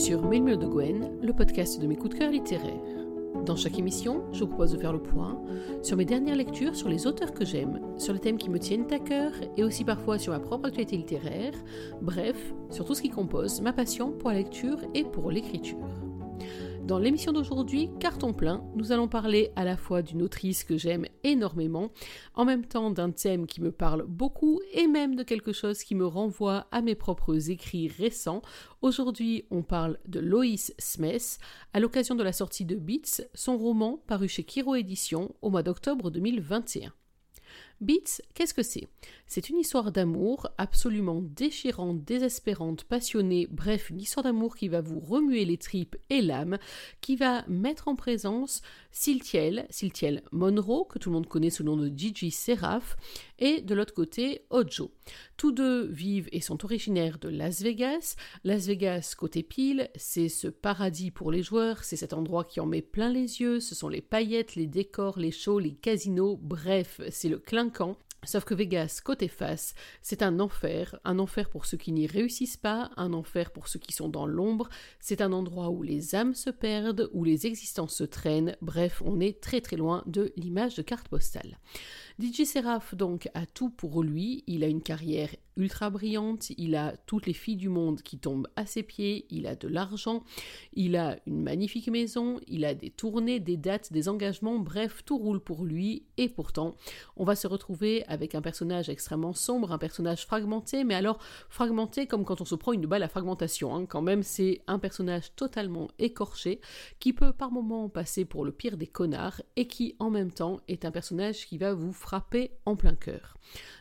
sur Mille de Gwen, le podcast de mes coups de cœur littéraires. Dans chaque émission, je vous propose de faire le point sur mes dernières lectures, sur les auteurs que j'aime, sur les thèmes qui me tiennent à cœur et aussi parfois sur ma propre actualité littéraire, bref, sur tout ce qui compose ma passion pour la lecture et pour l'écriture. Dans l'émission d'aujourd'hui, Carton plein, nous allons parler à la fois d'une autrice que j'aime énormément, en même temps d'un thème qui me parle beaucoup et même de quelque chose qui me renvoie à mes propres écrits récents. Aujourd'hui, on parle de Loïs Smith à l'occasion de la sortie de Beats, son roman paru chez Kiro Éditions au mois d'octobre 2021. Beats, qu'est-ce que c'est? C'est une histoire d'amour absolument déchirante, désespérante, passionnée, bref, une histoire d'amour qui va vous remuer les tripes et l'âme, qui va mettre en présence Siltiel, Siltiel Monroe, que tout le monde connaît sous le nom de Gigi Seraph, et de l'autre côté Ojo. Tous deux vivent et sont originaires de Las Vegas. Las Vegas côté pile, c'est ce paradis pour les joueurs, c'est cet endroit qui en met plein les yeux, ce sont les paillettes, les décors, les shows, les casinos, bref, c'est le clinquant. Sauf que Vegas, côté face, c'est un enfer, un enfer pour ceux qui n'y réussissent pas, un enfer pour ceux qui sont dans l'ombre, c'est un endroit où les âmes se perdent, où les existences se traînent, bref, on est très très loin de l'image de carte postale. DJ Seraph donc a tout pour lui, il a une carrière ultra brillante, il a toutes les filles du monde qui tombent à ses pieds, il a de l'argent, il a une magnifique maison, il a des tournées, des dates, des engagements, bref, tout roule pour lui. Et pourtant on va se retrouver avec un personnage extrêmement sombre, un personnage fragmenté, mais alors fragmenté comme quand on se prend une balle à fragmentation, hein. quand même c'est un personnage totalement écorché qui peut par moments passer pour le pire des connards et qui en même temps est un personnage qui va vous en plein cœur.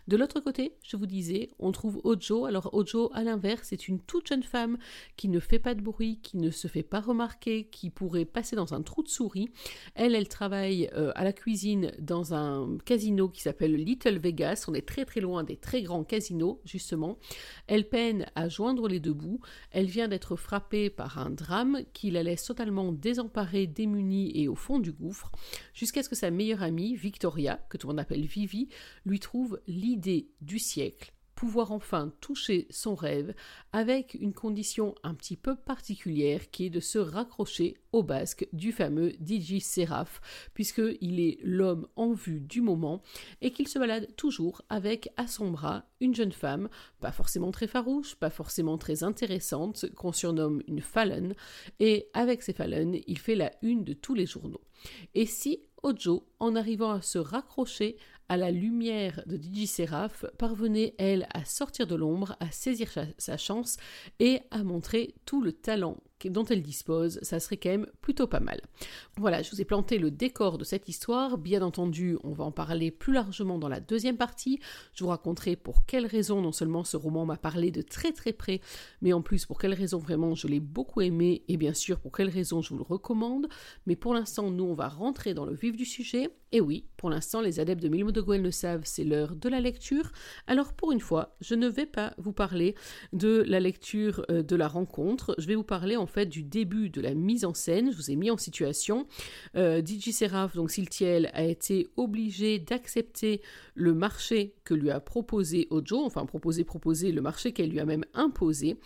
De l'autre côté, je vous disais, on trouve Ojo. Alors Ojo, à l'inverse, c'est une toute jeune femme qui ne fait pas de bruit, qui ne se fait pas remarquer, qui pourrait passer dans un trou de souris. Elle, elle travaille euh, à la cuisine dans un casino qui s'appelle Little Vegas. On est très très loin des très grands casinos, justement. Elle peine à joindre les deux bouts. Elle vient d'être frappée par un drame qui la laisse totalement désemparée, démunie et au fond du gouffre, jusqu'à ce que sa meilleure amie, Victoria, que tout le monde appelle Vivi, lui trouve l'idée du siècle, pouvoir enfin toucher son rêve avec une condition un petit peu particulière qui est de se raccrocher au basque du fameux DJ Seraph, puisqu'il est l'homme en vue du moment et qu'il se balade toujours avec à son bras une jeune femme, pas forcément très farouche, pas forcément très intéressante, qu'on surnomme une Fallon, et avec ces Fallon, il fait la une de tous les journaux. Et si Ojo, en arrivant à se raccrocher à la lumière de Seraph, parvenait, elle, à sortir de l'ombre, à saisir sa chance et à montrer tout le talent dont elle dispose, ça serait quand même plutôt pas mal. Voilà, je vous ai planté le décor de cette histoire. Bien entendu, on va en parler plus largement dans la deuxième partie. Je vous raconterai pour quelles raisons non seulement ce roman m'a parlé de très très près, mais en plus pour quelles raisons vraiment je l'ai beaucoup aimé et bien sûr pour quelles raisons je vous le recommande. Mais pour l'instant, nous on va rentrer dans le vif du sujet. Et oui, pour l'instant, les adeptes de Milmo de Gwen le savent, c'est l'heure de la lecture. Alors pour une fois, je ne vais pas vous parler de la lecture euh, de la rencontre. Je vais vous parler en du début de la mise en scène. Je vous ai mis en situation. Euh, DJ Seraph, donc Siltiel, a été obligé d'accepter le marché que lui a proposé Ojo, enfin proposé, proposé, le marché qu'elle lui a même imposé.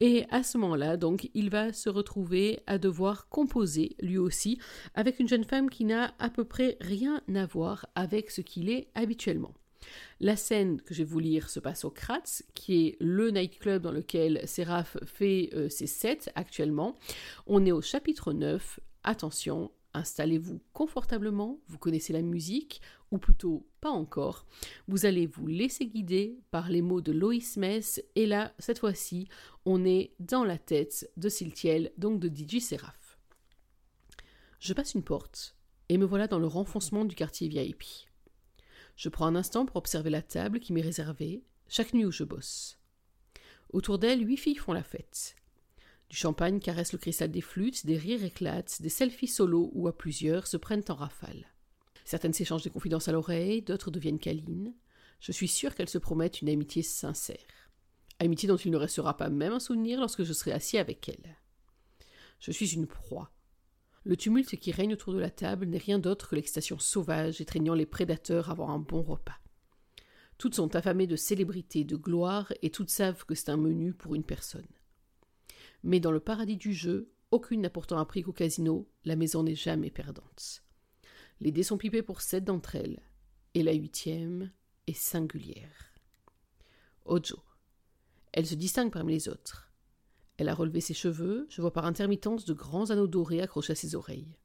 Et à ce moment-là, donc, il va se retrouver à devoir composer lui aussi avec une jeune femme qui n'a à peu près rien à voir avec ce qu'il est habituellement. La scène que je vais vous lire se passe au Kratz, qui est le nightclub dans lequel Seraph fait euh, ses sets actuellement. On est au chapitre 9. Attention, installez-vous confortablement, vous connaissez la musique, ou plutôt pas encore. Vous allez vous laisser guider par les mots de Loïs Mess, et là, cette fois-ci, on est dans la tête de Siltiel, donc de DJ Seraph. Je passe une porte, et me voilà dans le renfoncement du quartier VIP. Je prends un instant pour observer la table qui m'est réservée chaque nuit où je bosse. Autour d'elle, huit filles font la fête. Du champagne caresse le cristal des flûtes, des rires éclatent, des selfies solo ou à plusieurs se prennent en rafale. Certaines s'échangent des confidences à l'oreille, d'autres deviennent câlines. Je suis sûre qu'elles se promettent une amitié sincère. Amitié dont il ne restera pas même un souvenir lorsque je serai assis avec elles. Je suis une proie, le tumulte qui règne autour de la table n'est rien d'autre que l'excitation sauvage étreignant les prédateurs avant un bon repas. Toutes sont affamées de célébrité, de gloire, et toutes savent que c'est un menu pour une personne. Mais dans le paradis du jeu, aucune n'a pourtant appris qu'au casino, la maison n'est jamais perdante. Les dés sont pipés pour sept d'entre elles, et la huitième est singulière. Ojo. Elle se distingue parmi les autres. Elle a relevé ses cheveux, je vois par intermittence de grands anneaux dorés accrochés à ses oreilles.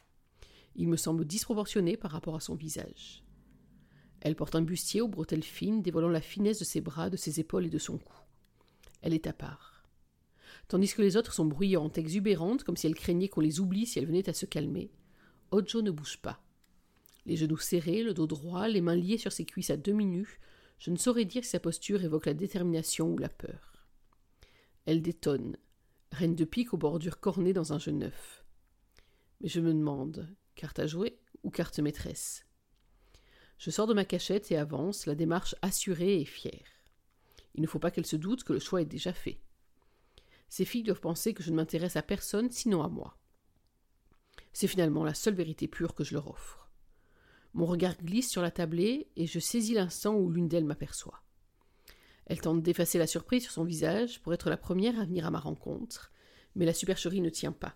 Il me semble disproportionné par rapport à son visage. Elle porte un bustier aux bretelles fines dévoilant la finesse de ses bras, de ses épaules et de son cou. Elle est à part. Tandis que les autres sont bruyantes, exubérantes, comme si elle craignait qu'on les oublie si elles venaient à se calmer, Ojo ne bouge pas. Les genoux serrés, le dos droit, les mains liées sur ses cuisses à demi nues, je ne saurais dire si sa posture évoque la détermination ou la peur. Elle détonne, reine de pique aux bordures cornées dans un jeu neuf. Mais je me demande, carte à jouer ou carte maîtresse? Je sors de ma cachette et avance, la démarche assurée et fière. Il ne faut pas qu'elle se doute que le choix est déjà fait. Ces filles doivent penser que je ne m'intéresse à personne sinon à moi. C'est finalement la seule vérité pure que je leur offre. Mon regard glisse sur la tablée et je saisis l'instant où l'une d'elles m'aperçoit. Elle tente d'effacer la surprise sur son visage pour être la première à venir à ma rencontre, mais la supercherie ne tient pas.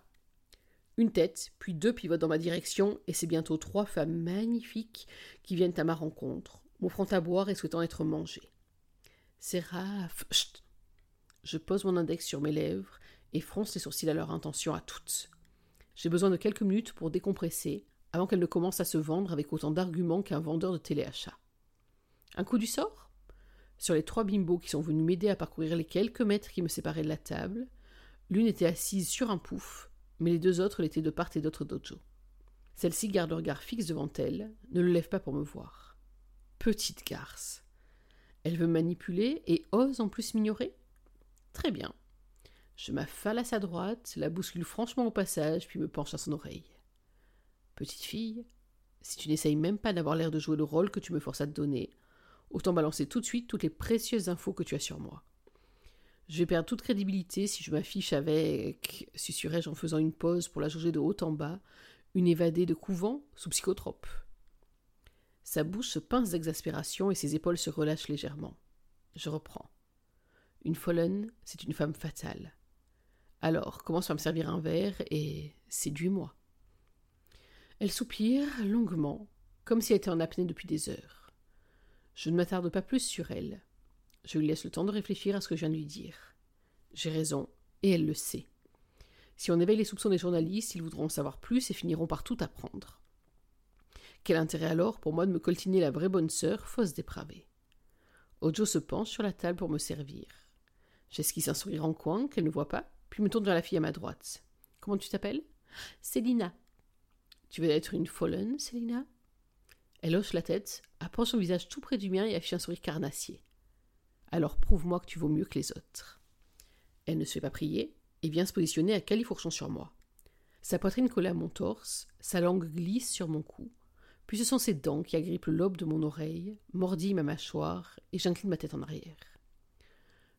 Une tête, puis deux pivotent dans ma direction, et c'est bientôt trois femmes magnifiques qui viennent à ma rencontre, m'offrant à boire et souhaitant être mangées. Séraph, chut Je pose mon index sur mes lèvres et fronce les sourcils à leur intention à toutes. J'ai besoin de quelques minutes pour décompresser, avant qu'elles ne commencent à se vendre avec autant d'arguments qu'un vendeur de téléachat. Un coup du sort? Sur les trois bimbos qui sont venus m'aider à parcourir les quelques mètres qui me séparaient de la table, l'une était assise sur un pouf, mais les deux autres l'étaient de part et d'autre d'Ojo. Celle-ci garde le regard fixe devant elle, ne le lève pas pour me voir. Petite garce. Elle veut manipuler et ose en plus m'ignorer? Très bien. Je m'affale à sa droite, la bouscule franchement au passage, puis me penche à son oreille. Petite fille, si tu n'essayes même pas d'avoir l'air de jouer le rôle que tu me forces à te donner, autant balancer tout de suite toutes les précieuses infos que tu as sur moi. Je vais perdre toute crédibilité si je m'affiche avec, susurrai-je en faisant une pause pour la jauger de haut en bas, une évadée de couvent sous psychotrope. Sa bouche se pince d'exaspération et ses épaules se relâchent légèrement. Je reprends. Une Follen, c'est une femme fatale. Alors, commence par me servir un verre et séduis-moi. Elle soupire longuement, comme si elle était en apnée depuis des heures. Je ne m'attarde pas plus sur elle. Je lui laisse le temps de réfléchir à ce que je viens de lui dire. J'ai raison, et elle le sait. Si on éveille les soupçons des journalistes, ils voudront en savoir plus et finiront par tout apprendre. Quel intérêt alors pour moi de me coltiner la vraie bonne sœur, fausse dépravée? Ojo se penche sur la table pour me servir. J'esquisse un sourire en coin qu'elle ne voit pas, puis me tourne vers la fille à ma droite. Comment tu t'appelles? Célina. Tu veux être une Fallen, Célina? Elle hoche la tête, approche son visage tout près du mien et affiche un sourire carnassier. Alors prouve-moi que tu vaux mieux que les autres. Elle ne se fait pas prier et vient se positionner à califourchon sur moi. Sa poitrine collée à mon torse, sa langue glisse sur mon cou, puis ce sont ses dents qui agrippent le lobe de mon oreille, mordillent ma mâchoire et j'incline ma tête en arrière.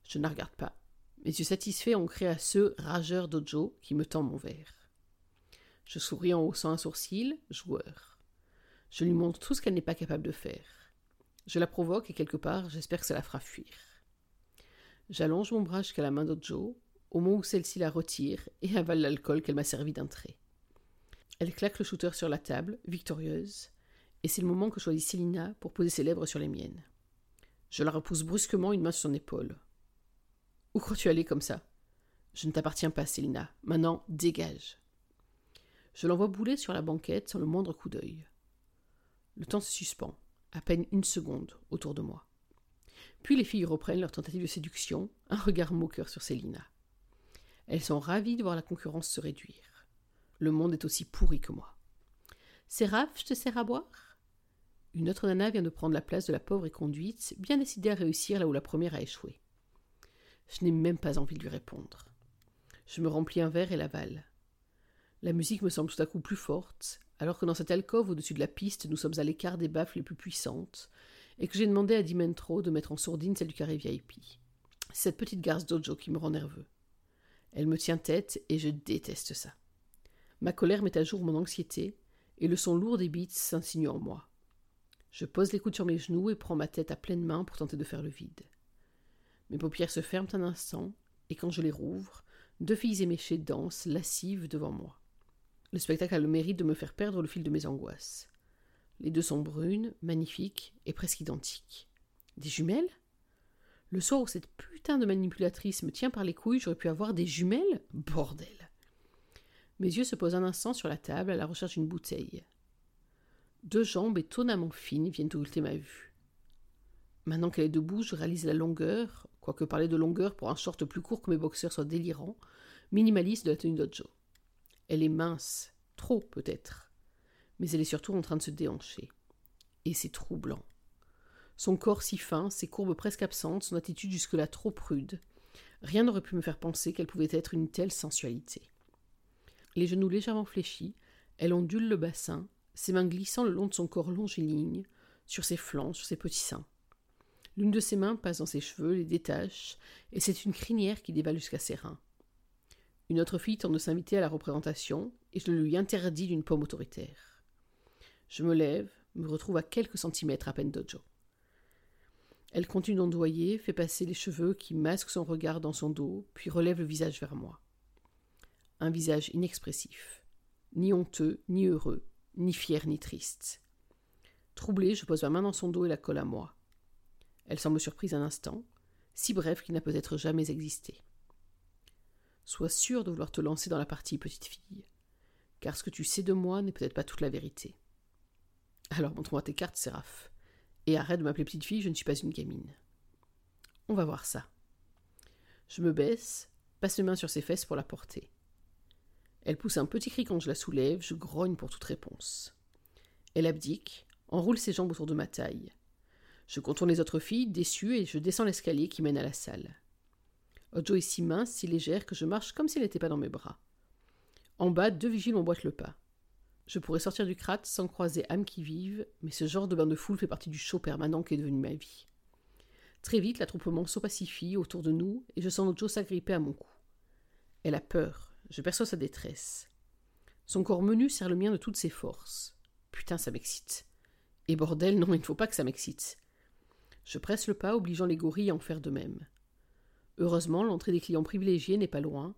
Je ne la regarde pas. Mes yeux satisfaits ont créé à ceux rageurs d'Ojo qui me tend mon verre. Je souris en haussant un sourcil, joueur. Je lui montre tout ce qu'elle n'est pas capable de faire. Je la provoque et quelque part, j'espère que ça la fera fuir. J'allonge mon bras jusqu'à la main d'Ojo, au moment où celle-ci la retire et avale l'alcool qu'elle m'a servi d'un trait. Elle claque le shooter sur la table, victorieuse, et c'est le moment que choisit Célina pour poser ses lèvres sur les miennes. Je la repousse brusquement, une main sur son épaule. Où crois-tu aller comme ça? Je ne t'appartiens pas, Célina. Maintenant, dégage. Je l'envoie bouler sur la banquette sans le moindre coup d'œil. Le temps se suspend, à peine une seconde, autour de moi. Puis les filles reprennent leur tentative de séduction, un regard moqueur sur Célina. Elles sont ravies de voir la concurrence se réduire. Le monde est aussi pourri que moi. Séraph, je te sers à boire? Une autre nana vient de prendre la place de la pauvre et conduite, bien décidée à réussir là où la première a échoué. Je n'ai même pas envie de lui répondre. Je me remplis un verre et l'avale. La musique me semble tout à coup plus forte, alors que dans cette alcôve au-dessus de la piste, nous sommes à l'écart des baffes les plus puissantes, et que j'ai demandé à Dimentro de mettre en sourdine celle du carré VIP. Cette petite garce d'Ojo qui me rend nerveux. Elle me tient tête et je déteste ça. Ma colère met à jour mon anxiété, et le son lourd des beats s'insinue en moi. Je pose les coudes sur mes genoux et prends ma tête à pleine main pour tenter de faire le vide. Mes paupières se ferment un instant, et quand je les rouvre, Deux filles éméchées dansent, lascives, devant moi. Le spectacle a le mérite de me faire perdre le fil de mes angoisses. Les deux sont brunes, magnifiques et presque identiques. Des jumelles? Le soir où cette putain de manipulatrice me tient par les couilles, j'aurais pu avoir des jumelles? Bordel Mes yeux se posent un instant sur la table à la recherche d'une bouteille. Deux jambes étonnamment fines viennent occulter ma vue. Maintenant qu'elle est debout, je réalise la longueur, quoique parler de longueur pour un short plus court que mes boxeurs soit délirant, minimaliste de la tenue d'Ojo. Elle est mince, trop peut-être, mais elle est surtout en train de se déhancher. Et c'est troublant. Son corps si fin, ses courbes presque absentes, son attitude jusque-là trop prude. Rien n'aurait pu me faire penser qu'elle pouvait être une telle sensualité. Les genoux légèrement fléchis, elle ondule le bassin, ses mains glissant le long de son corps longiligne, sur ses flancs, sur ses petits seins. L'une de ses mains passe dans ses cheveux, les détache, et c'est une crinière qui dévale jusqu'à ses reins. Une autre fille tente de s'inviter à la représentation, et je lui interdis d'une pomme autoritaire. Je me lève, me retrouve à quelques centimètres à peine d'Ojo. Elle continue d'ondoyer, fait passer les cheveux qui masquent son regard dans son dos, puis relève le visage vers moi. Un visage inexpressif, ni honteux, ni heureux, ni fier, ni triste. Troublé, je pose ma main dans son dos et la colle à moi. Elle semble surprise un instant, si bref qu'il n'a peut-être jamais existé. Sois sûr de vouloir te lancer dans la partie petite fille, car ce que tu sais de moi n'est peut-être pas toute la vérité. Alors montre-moi tes cartes, Séraph, et arrête de m'appeler petite fille, je ne suis pas une gamine. On va voir ça. Je me baisse, passe mes mains sur ses fesses pour la porter. Elle pousse un petit cri quand je la soulève, je grogne pour toute réponse. Elle abdique, enroule ses jambes autour de ma taille. Je contourne les autres filles, déçue, et je descends l'escalier qui mène à la salle. Ojo est si mince, si légère, que je marche comme si elle n'était pas dans mes bras. En bas, deux vigiles m'emboîtent le pas. Je pourrais sortir du crat sans croiser âme qui vive, mais ce genre de bain de foule fait partie du show permanent qui est devenu ma vie. Très vite, l'attroupement s'opacifie autour de nous, et je sens Ojo s'agripper à mon cou. Elle a peur, je perçois sa détresse. Son corps menu serre le mien de toutes ses forces. Putain, ça m'excite. Et bordel, non, il ne faut pas que ça m'excite. Je presse le pas, obligeant les gorilles à en faire de même. Heureusement, l'entrée des clients privilégiés n'est pas loin,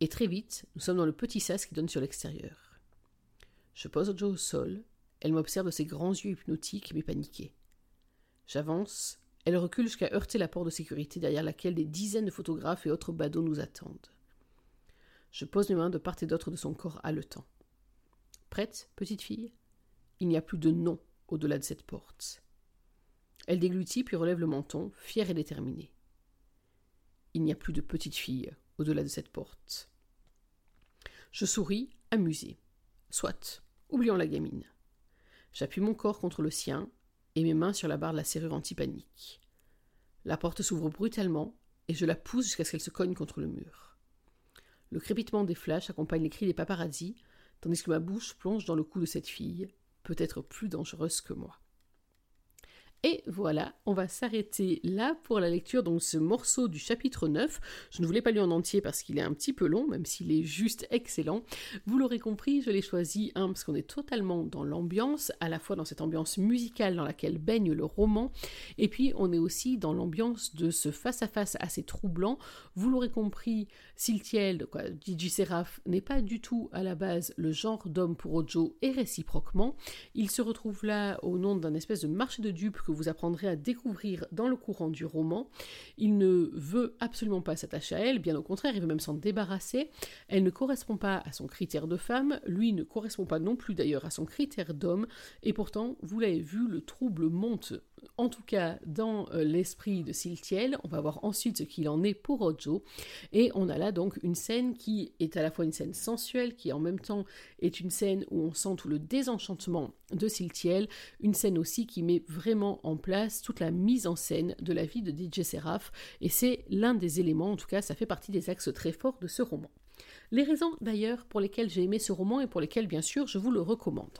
et très vite, nous sommes dans le petit sas qui donne sur l'extérieur. Je pose Joe au sol, elle m'observe de ses grands yeux hypnotiques mais paniqués. J'avance, elle recule jusqu'à heurter la porte de sécurité derrière laquelle des dizaines de photographes et autres badauds nous attendent. Je pose mes mains de part et d'autre de son corps haletant. Prête, petite fille? Il n'y a plus de non au-delà de cette porte. Elle déglutit puis relève le menton, fière et déterminée. Il n'y a plus de petite fille au-delà de cette porte. Je souris, amusé. Soit, oublions la gamine. J'appuie mon corps contre le sien et mes mains sur la barre de la serrure anti-panique. La porte s'ouvre brutalement et je la pousse jusqu'à ce qu'elle se cogne contre le mur. Le crépitement des flashs accompagne les cris des paparazzis, tandis que ma bouche plonge dans le cou de cette fille, peut-être plus dangereuse que moi. Et voilà, on va s'arrêter là pour la lecture de ce morceau du chapitre 9. Je ne voulais pas lire en entier parce qu'il est un petit peu long, même s'il est juste excellent. Vous l'aurez compris, je l'ai choisi, un, parce qu'on est totalement dans l'ambiance, à la fois dans cette ambiance musicale dans laquelle baigne le roman, et puis on est aussi dans l'ambiance de ce face-à-face assez troublant. Vous l'aurez compris, Siltiel, DJ Seraph, n'est pas du tout à la base le genre d'homme pour Ojo et réciproquement. Il se retrouve là au nom d'un espèce de marché de dupes vous apprendrez à découvrir dans le courant du roman. Il ne veut absolument pas s'attacher à elle, bien au contraire, il veut même s'en débarrasser. Elle ne correspond pas à son critère de femme, lui ne correspond pas non plus d'ailleurs à son critère d'homme, et pourtant, vous l'avez vu, le trouble monte en tout cas dans euh, l'esprit de Siltiel. On va voir ensuite ce qu'il en est pour Ojo. Et on a là donc une scène qui est à la fois une scène sensuelle, qui en même temps est une scène où on sent tout le désenchantement de Siltiel, une scène aussi qui met vraiment en place toute la mise en scène de la vie de DJ Seraph, et c'est l'un des éléments, en tout cas ça fait partie des axes très forts de ce roman. Les raisons d'ailleurs pour lesquelles j'ai aimé ce roman et pour lesquelles bien sûr je vous le recommande.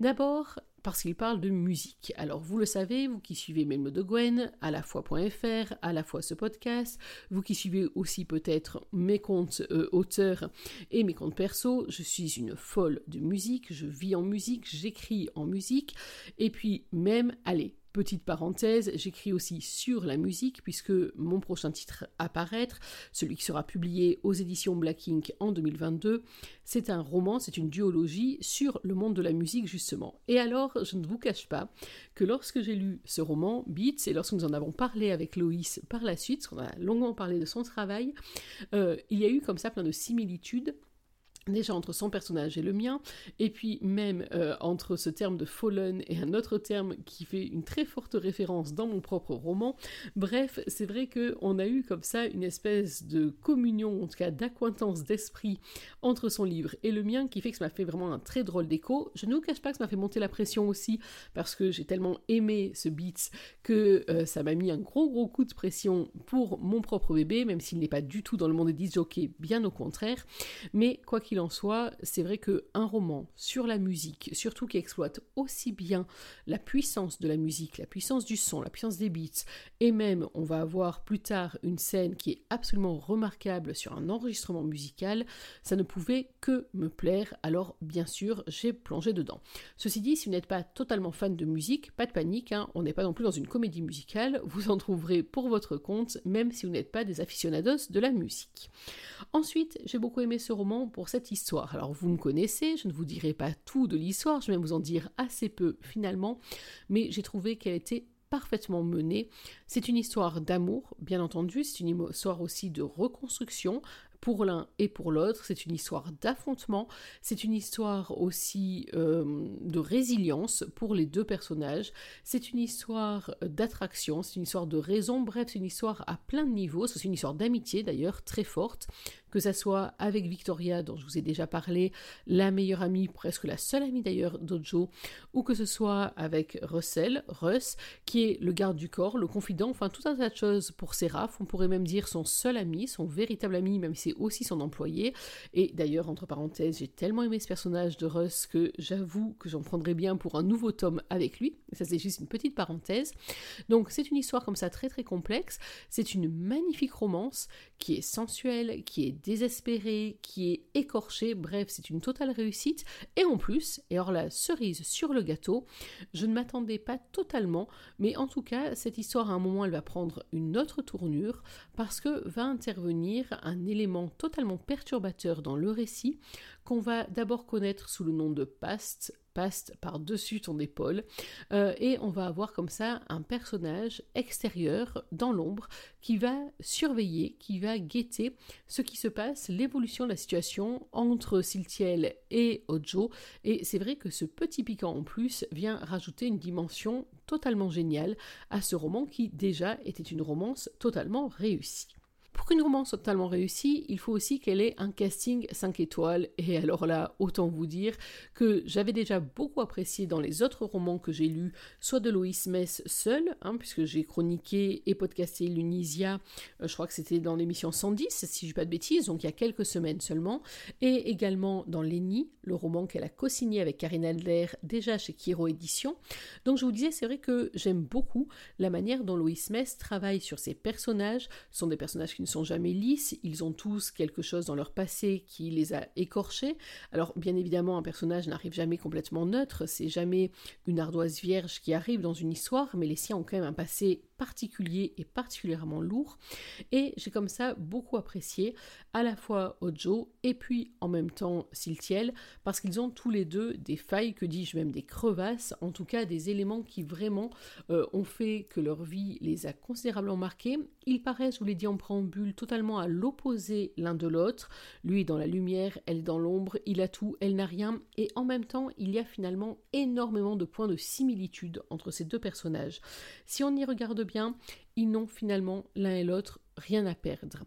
D'abord, parce qu'il parle de musique. Alors vous le savez, vous qui suivez Melmo de Gwen, à la fois.fr, à la fois ce podcast, vous qui suivez aussi peut-être mes comptes euh, auteurs et mes comptes perso, je suis une folle de musique, je vis en musique, j'écris en musique, et puis même, allez, Petite parenthèse, j'écris aussi sur la musique puisque mon prochain titre à paraître, celui qui sera publié aux éditions Black Ink en 2022, c'est un roman, c'est une duologie sur le monde de la musique justement. Et alors, je ne vous cache pas que lorsque j'ai lu ce roman, Beats, et lorsque nous en avons parlé avec Loïs par la suite, parce qu'on a longuement parlé de son travail, euh, il y a eu comme ça plein de similitudes déjà entre son personnage et le mien, et puis même euh, entre ce terme de fallen et un autre terme qui fait une très forte référence dans mon propre roman. Bref, c'est vrai qu'on a eu comme ça une espèce de communion, en tout cas d'acquaintance d'esprit entre son livre et le mien, qui fait que ça m'a fait vraiment un très drôle d'écho. Je ne vous cache pas que ça m'a fait monter la pression aussi, parce que j'ai tellement aimé ce Beats que euh, ça m'a mis un gros gros coup de pression pour mon propre bébé, même s'il n'est pas du tout dans le monde des disjockeys, bien au contraire. Mais quoi qu'il soit, c'est vrai qu'un roman sur la musique, surtout qui exploite aussi bien la puissance de la musique, la puissance du son, la puissance des beats, et même on va avoir plus tard une scène qui est absolument remarquable sur un enregistrement musical, ça ne pouvait que me plaire, alors bien sûr j'ai plongé dedans. Ceci dit, si vous n'êtes pas totalement fan de musique, pas de panique, hein, on n'est pas non plus dans une comédie musicale, vous en trouverez pour votre compte, même si vous n'êtes pas des aficionados de la musique. Ensuite, j'ai beaucoup aimé ce roman pour cette histoire. Alors vous me connaissez, je ne vous dirai pas tout de l'histoire, je vais vous en dire assez peu finalement, mais j'ai trouvé qu'elle était parfaitement menée. C'est une histoire d'amour, bien entendu, c'est une histoire aussi de reconstruction, pour l'un et pour l'autre. C'est une histoire d'affrontement, c'est une histoire aussi euh, de résilience pour les deux personnages, c'est une histoire d'attraction, c'est une histoire de raison, bref, c'est une histoire à plein de niveaux, c'est une histoire d'amitié d'ailleurs très forte que ça soit avec Victoria, dont je vous ai déjà parlé, la meilleure amie, presque la seule amie d'ailleurs d'Ojo, ou que ce soit avec Russell, Russ, qui est le garde du corps, le confident, enfin tout un tas de choses pour Seraph, on pourrait même dire son seul ami, son véritable ami, même si c'est aussi son employé. Et d'ailleurs, entre parenthèses, j'ai tellement aimé ce personnage de Russ que j'avoue que j'en prendrais bien pour un nouveau tome avec lui. Ça, c'est juste une petite parenthèse. Donc, c'est une histoire comme ça très très complexe. C'est une magnifique romance qui est sensuelle, qui est désespérée, qui est écorchée. Bref, c'est une totale réussite. Et en plus, et alors la cerise sur le gâteau, je ne m'attendais pas totalement, mais en tout cas, cette histoire à un moment, elle va prendre une autre tournure parce que va intervenir un élément totalement perturbateur dans le récit qu'on va d'abord connaître sous le nom de Past, Past par-dessus ton épaule, euh, et on va avoir comme ça un personnage extérieur dans l'ombre qui va surveiller, qui va guetter ce qui se passe, l'évolution de la situation entre Siltiel et Ojo, et c'est vrai que ce petit piquant en plus vient rajouter une dimension totalement géniale à ce roman qui déjà était une romance totalement réussie. Pour qu'une romance soit totalement réussie, il faut aussi qu'elle ait un casting 5 étoiles. Et alors là, autant vous dire que j'avais déjà beaucoup apprécié dans les autres romans que j'ai lus, soit de Loïs Mess seul, hein, puisque j'ai chroniqué et podcasté Lunisia, euh, je crois que c'était dans l'émission 110, si je ne dis pas de bêtises, donc il y a quelques semaines seulement, et également dans Lenny, le roman qu'elle a co-signé avec Karine Adler, déjà chez Kiro Édition. Donc je vous disais, c'est vrai que j'aime beaucoup la manière dont Loïs Mess travaille sur ses personnages, ce sont des personnages qui ne jamais lisses, ils ont tous quelque chose dans leur passé qui les a écorchés. Alors bien évidemment, un personnage n'arrive jamais complètement neutre, c'est jamais une ardoise vierge qui arrive dans une histoire, mais les siens ont quand même un passé particulier et particulièrement lourd. Et j'ai comme ça beaucoup apprécié à la fois Ojo et puis en même temps Siltiel, parce qu'ils ont tous les deux des failles, que dis-je même des crevasses, en tout cas des éléments qui vraiment euh, ont fait que leur vie les a considérablement marqués. Ils paraissent, je vous l'ai dit en préambule, totalement à l'opposé l'un de l'autre. Lui dans la lumière, elle dans l'ombre, il a tout, elle n'a rien, et en même temps, il y a finalement énormément de points de similitude entre ces deux personnages. Si on y regarde ils n'ont finalement l'un et l'autre rien à perdre.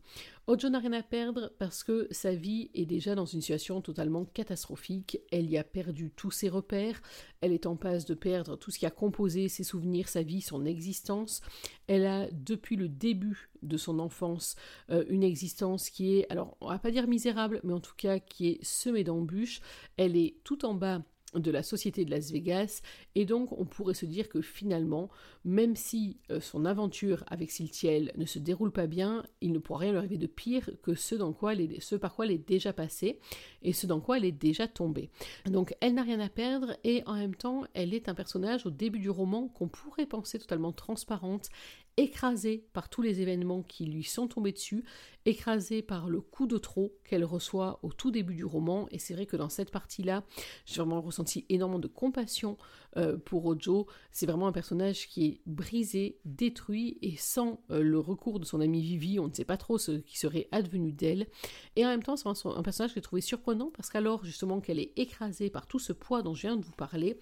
Ojo n'a rien à perdre parce que sa vie est déjà dans une situation totalement catastrophique. Elle y a perdu tous ses repères, elle est en passe de perdre tout ce qui a composé ses souvenirs, sa vie, son existence. Elle a, depuis le début de son enfance, euh, une existence qui est, alors on va pas dire misérable, mais en tout cas qui est semée d'embûches. Elle est tout en bas de la société de Las Vegas, et donc on pourrait se dire que finalement, même si euh, son aventure avec Siltiel ne se déroule pas bien, il ne pourra rien lui arriver de pire que ce, ce par quoi elle est déjà passée, et ce dans quoi elle est déjà tombée. Donc elle n'a rien à perdre, et en même temps, elle est un personnage au début du roman qu'on pourrait penser totalement transparente écrasée par tous les événements qui lui sont tombés dessus, écrasée par le coup de trop qu'elle reçoit au tout début du roman. Et c'est vrai que dans cette partie-là, j'ai vraiment ressenti énormément de compassion euh, pour Ojo. C'est vraiment un personnage qui est brisé, détruit, et sans euh, le recours de son amie Vivi, on ne sait pas trop ce qui serait advenu d'elle. Et en même temps, c'est un, un personnage que j'ai trouvé surprenant parce qu'alors justement qu'elle est écrasée par tout ce poids dont je viens de vous parler,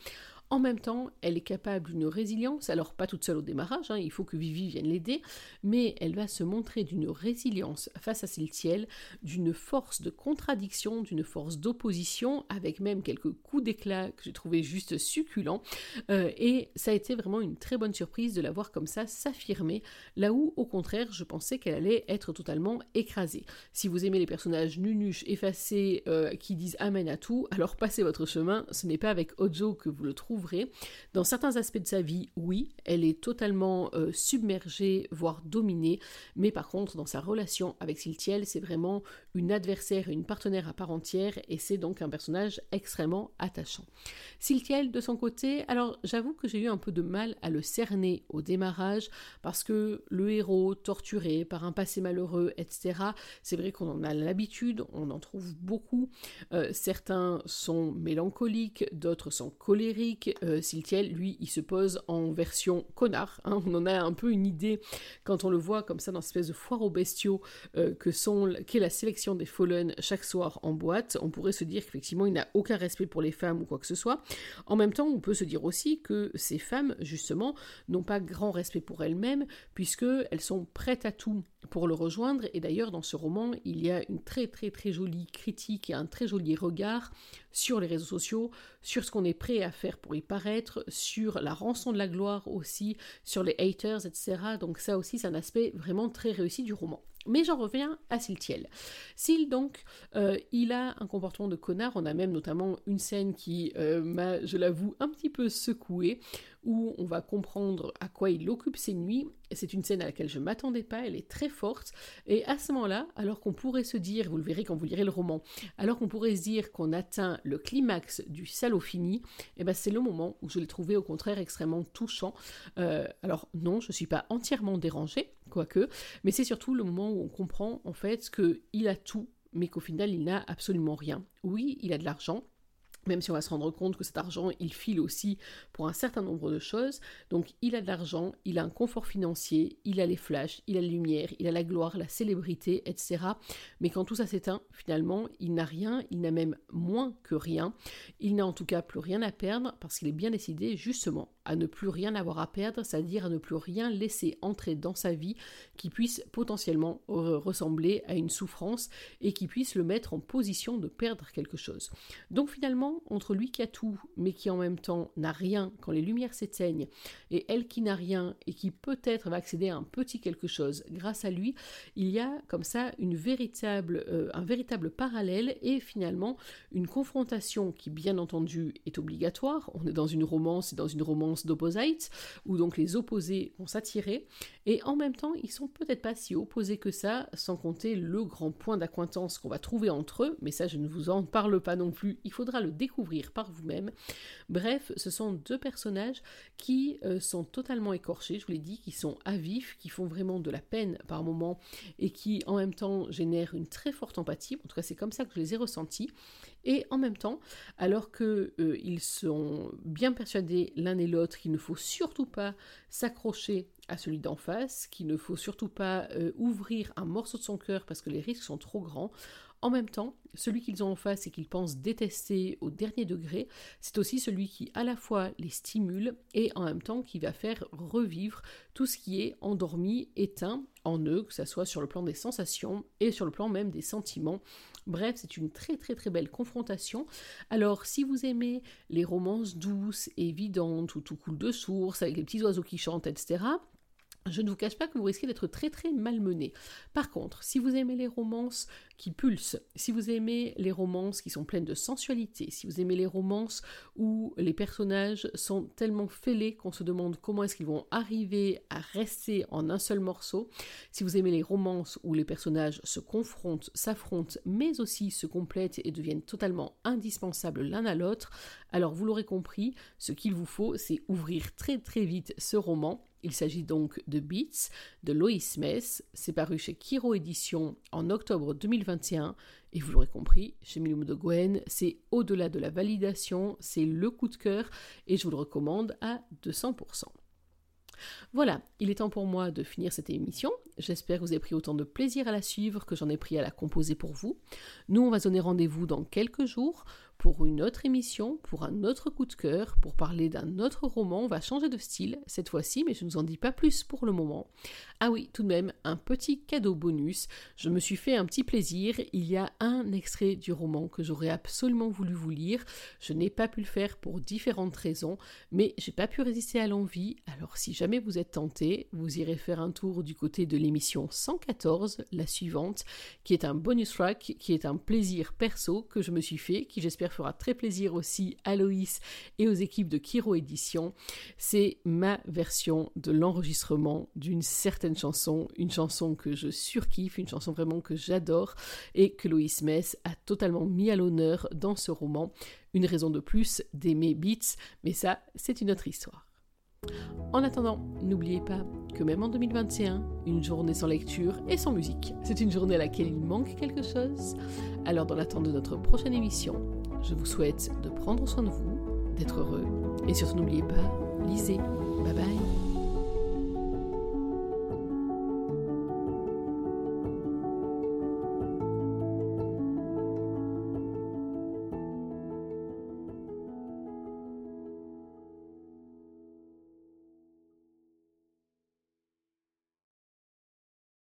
en même temps, elle est capable d'une résilience, alors pas toute seule au démarrage, hein, il faut que Vivi vienne l'aider, mais elle va se montrer d'une résilience face à Siltiel, d'une force de contradiction, d'une force d'opposition, avec même quelques coups d'éclat que j'ai trouvé juste succulents, euh, et ça a été vraiment une très bonne surprise de la voir comme ça s'affirmer, là où au contraire je pensais qu'elle allait être totalement écrasée. Si vous aimez les personnages nunuches, effacés, euh, qui disent amen à tout, alors passez votre chemin, ce n'est pas avec Ojo que vous le trouvez dans certains aspects de sa vie, oui, elle est totalement euh, submergée, voire dominée, mais par contre, dans sa relation avec Siltiel, c'est vraiment une adversaire et une partenaire à part entière, et c'est donc un personnage extrêmement attachant. Siltiel, de son côté, alors j'avoue que j'ai eu un peu de mal à le cerner au démarrage, parce que le héros torturé par un passé malheureux, etc., c'est vrai qu'on en a l'habitude, on en trouve beaucoup. Euh, certains sont mélancoliques, d'autres sont colériques, euh, Siltiel, lui, il se pose en version connard. Hein. On en a un peu une idée quand on le voit comme ça dans cette espèce de foire aux bestiaux euh, que sont qu'est la sélection des Fallen chaque soir en boîte. On pourrait se dire qu'effectivement, il n'a aucun respect pour les femmes ou quoi que ce soit. En même temps, on peut se dire aussi que ces femmes, justement, n'ont pas grand respect pour elles-mêmes puisqu'elles sont prêtes à tout pour le rejoindre. Et d'ailleurs, dans ce roman, il y a une très très très jolie critique et un très joli regard sur les réseaux sociaux, sur ce qu'on est prêt à faire pour y paraître, sur la rançon de la gloire aussi, sur les haters, etc. Donc ça aussi, c'est un aspect vraiment très réussi du roman. Mais j'en reviens à Siltiel. Sil, donc, euh, il a un comportement de connard. On a même notamment une scène qui euh, m'a, je l'avoue, un petit peu secouée, où on va comprendre à quoi il occupe ses nuits. C'est une scène à laquelle je m'attendais pas, elle est très forte. Et à ce moment-là, alors qu'on pourrait se dire, vous le verrez quand vous lirez le roman, alors qu'on pourrait se dire qu'on atteint le climax du salaud fini, eh ben c'est le moment où je l'ai trouvé au contraire extrêmement touchant. Euh, alors non, je ne suis pas entièrement dérangée, quoique, mais c'est surtout le moment où on comprend en fait qu'il a tout, mais qu'au final il n'a absolument rien. Oui, il a de l'argent, même si on va se rendre compte que cet argent, il file aussi pour un certain nombre de choses. Donc il a de l'argent, il a un confort financier, il a les flashs, il a la lumière, il a la gloire, la célébrité, etc. Mais quand tout ça s'éteint, finalement, il n'a rien, il n'a même moins que rien. Il n'a en tout cas plus rien à perdre parce qu'il est bien décidé justement à ne plus rien avoir à perdre, c'est-à-dire à ne plus rien laisser entrer dans sa vie qui puisse potentiellement ressembler à une souffrance et qui puisse le mettre en position de perdre quelque chose. Donc finalement, entre lui qui a tout, mais qui en même temps n'a rien quand les lumières s'éteignent, et elle qui n'a rien et qui peut-être va accéder à un petit quelque chose grâce à lui, il y a comme ça une euh, un véritable parallèle et finalement une confrontation qui bien entendu est obligatoire. On est dans une romance et dans une romance d'opposites, où donc les opposés vont s'attirer, et en même temps, ils sont peut-être pas si opposés que ça, sans compter le grand point d'acquaintance qu'on va trouver entre eux, mais ça je ne vous en parle pas non plus, il faudra le découvrir par vous-même. Bref, ce sont deux personnages qui euh, sont totalement écorchés, je vous l'ai dit, qui sont à vif, qui font vraiment de la peine par moments, et qui en même temps génèrent une très forte empathie, en tout cas c'est comme ça que je les ai ressentis, et en même temps, alors qu'ils euh, sont bien persuadés l'un et l'autre qu'il ne faut surtout pas s'accrocher à celui d'en face, qu'il ne faut surtout pas euh, ouvrir un morceau de son cœur parce que les risques sont trop grands, en même temps, celui qu'ils ont en face et qu'ils pensent détester au dernier degré, c'est aussi celui qui à la fois les stimule et en même temps qui va faire revivre tout ce qui est endormi, éteint en eux, que ce soit sur le plan des sensations et sur le plan même des sentiments. Bref, c'est une très très très belle confrontation. Alors, si vous aimez les romances douces, évidentes, où tout coule de source, avec les petits oiseaux qui chantent, etc., je ne vous cache pas que vous risquez d'être très très malmené. Par contre, si vous aimez les romances qui pulsent, si vous aimez les romances qui sont pleines de sensualité, si vous aimez les romances où les personnages sont tellement fêlés qu'on se demande comment est-ce qu'ils vont arriver à rester en un seul morceau, si vous aimez les romances où les personnages se confrontent, s'affrontent, mais aussi se complètent et deviennent totalement indispensables l'un à l'autre, alors vous l'aurez compris, ce qu'il vous faut, c'est ouvrir très très vite ce roman il s'agit donc de Beats de Lois Mess. C'est paru chez Kiro Édition en octobre 2021. Et vous l'aurez compris, chez Milum de Gwen, c'est au-delà de la validation, c'est le coup de cœur et je vous le recommande à 200%. Voilà, il est temps pour moi de finir cette émission. J'espère que vous avez pris autant de plaisir à la suivre que j'en ai pris à la composer pour vous. Nous, on va donner rendez-vous dans quelques jours pour une autre émission, pour un autre coup de cœur, pour parler d'un autre roman. On va changer de style cette fois-ci, mais je ne vous en dis pas plus pour le moment. Ah oui, tout de même, un petit cadeau bonus. Je me suis fait un petit plaisir. Il y a un extrait du roman que j'aurais absolument voulu vous lire. Je n'ai pas pu le faire pour différentes raisons, mais j'ai pas pu résister à l'envie. Alors si jamais vous êtes tenté, vous irez faire un tour du côté de l'émission 114, la suivante, qui est un bonus track, qui est un plaisir perso que je me suis fait, qui j'espère fera très plaisir aussi à Loïs et aux équipes de Kiro Édition. C'est ma version de l'enregistrement d'une certaine chanson, une chanson que je surkiffe, une chanson vraiment que j'adore et que Loïs Mess a totalement mis à l'honneur dans ce roman. Une raison de plus d'aimer Beats, mais ça, c'est une autre histoire. En attendant, n'oubliez pas que même en 2021, une journée sans lecture et sans musique, c'est une journée à laquelle il manque quelque chose. Alors dans l'attente de notre prochaine émission, je vous souhaite de prendre soin de vous, d'être heureux et surtout n'oubliez pas, lisez. Bye bye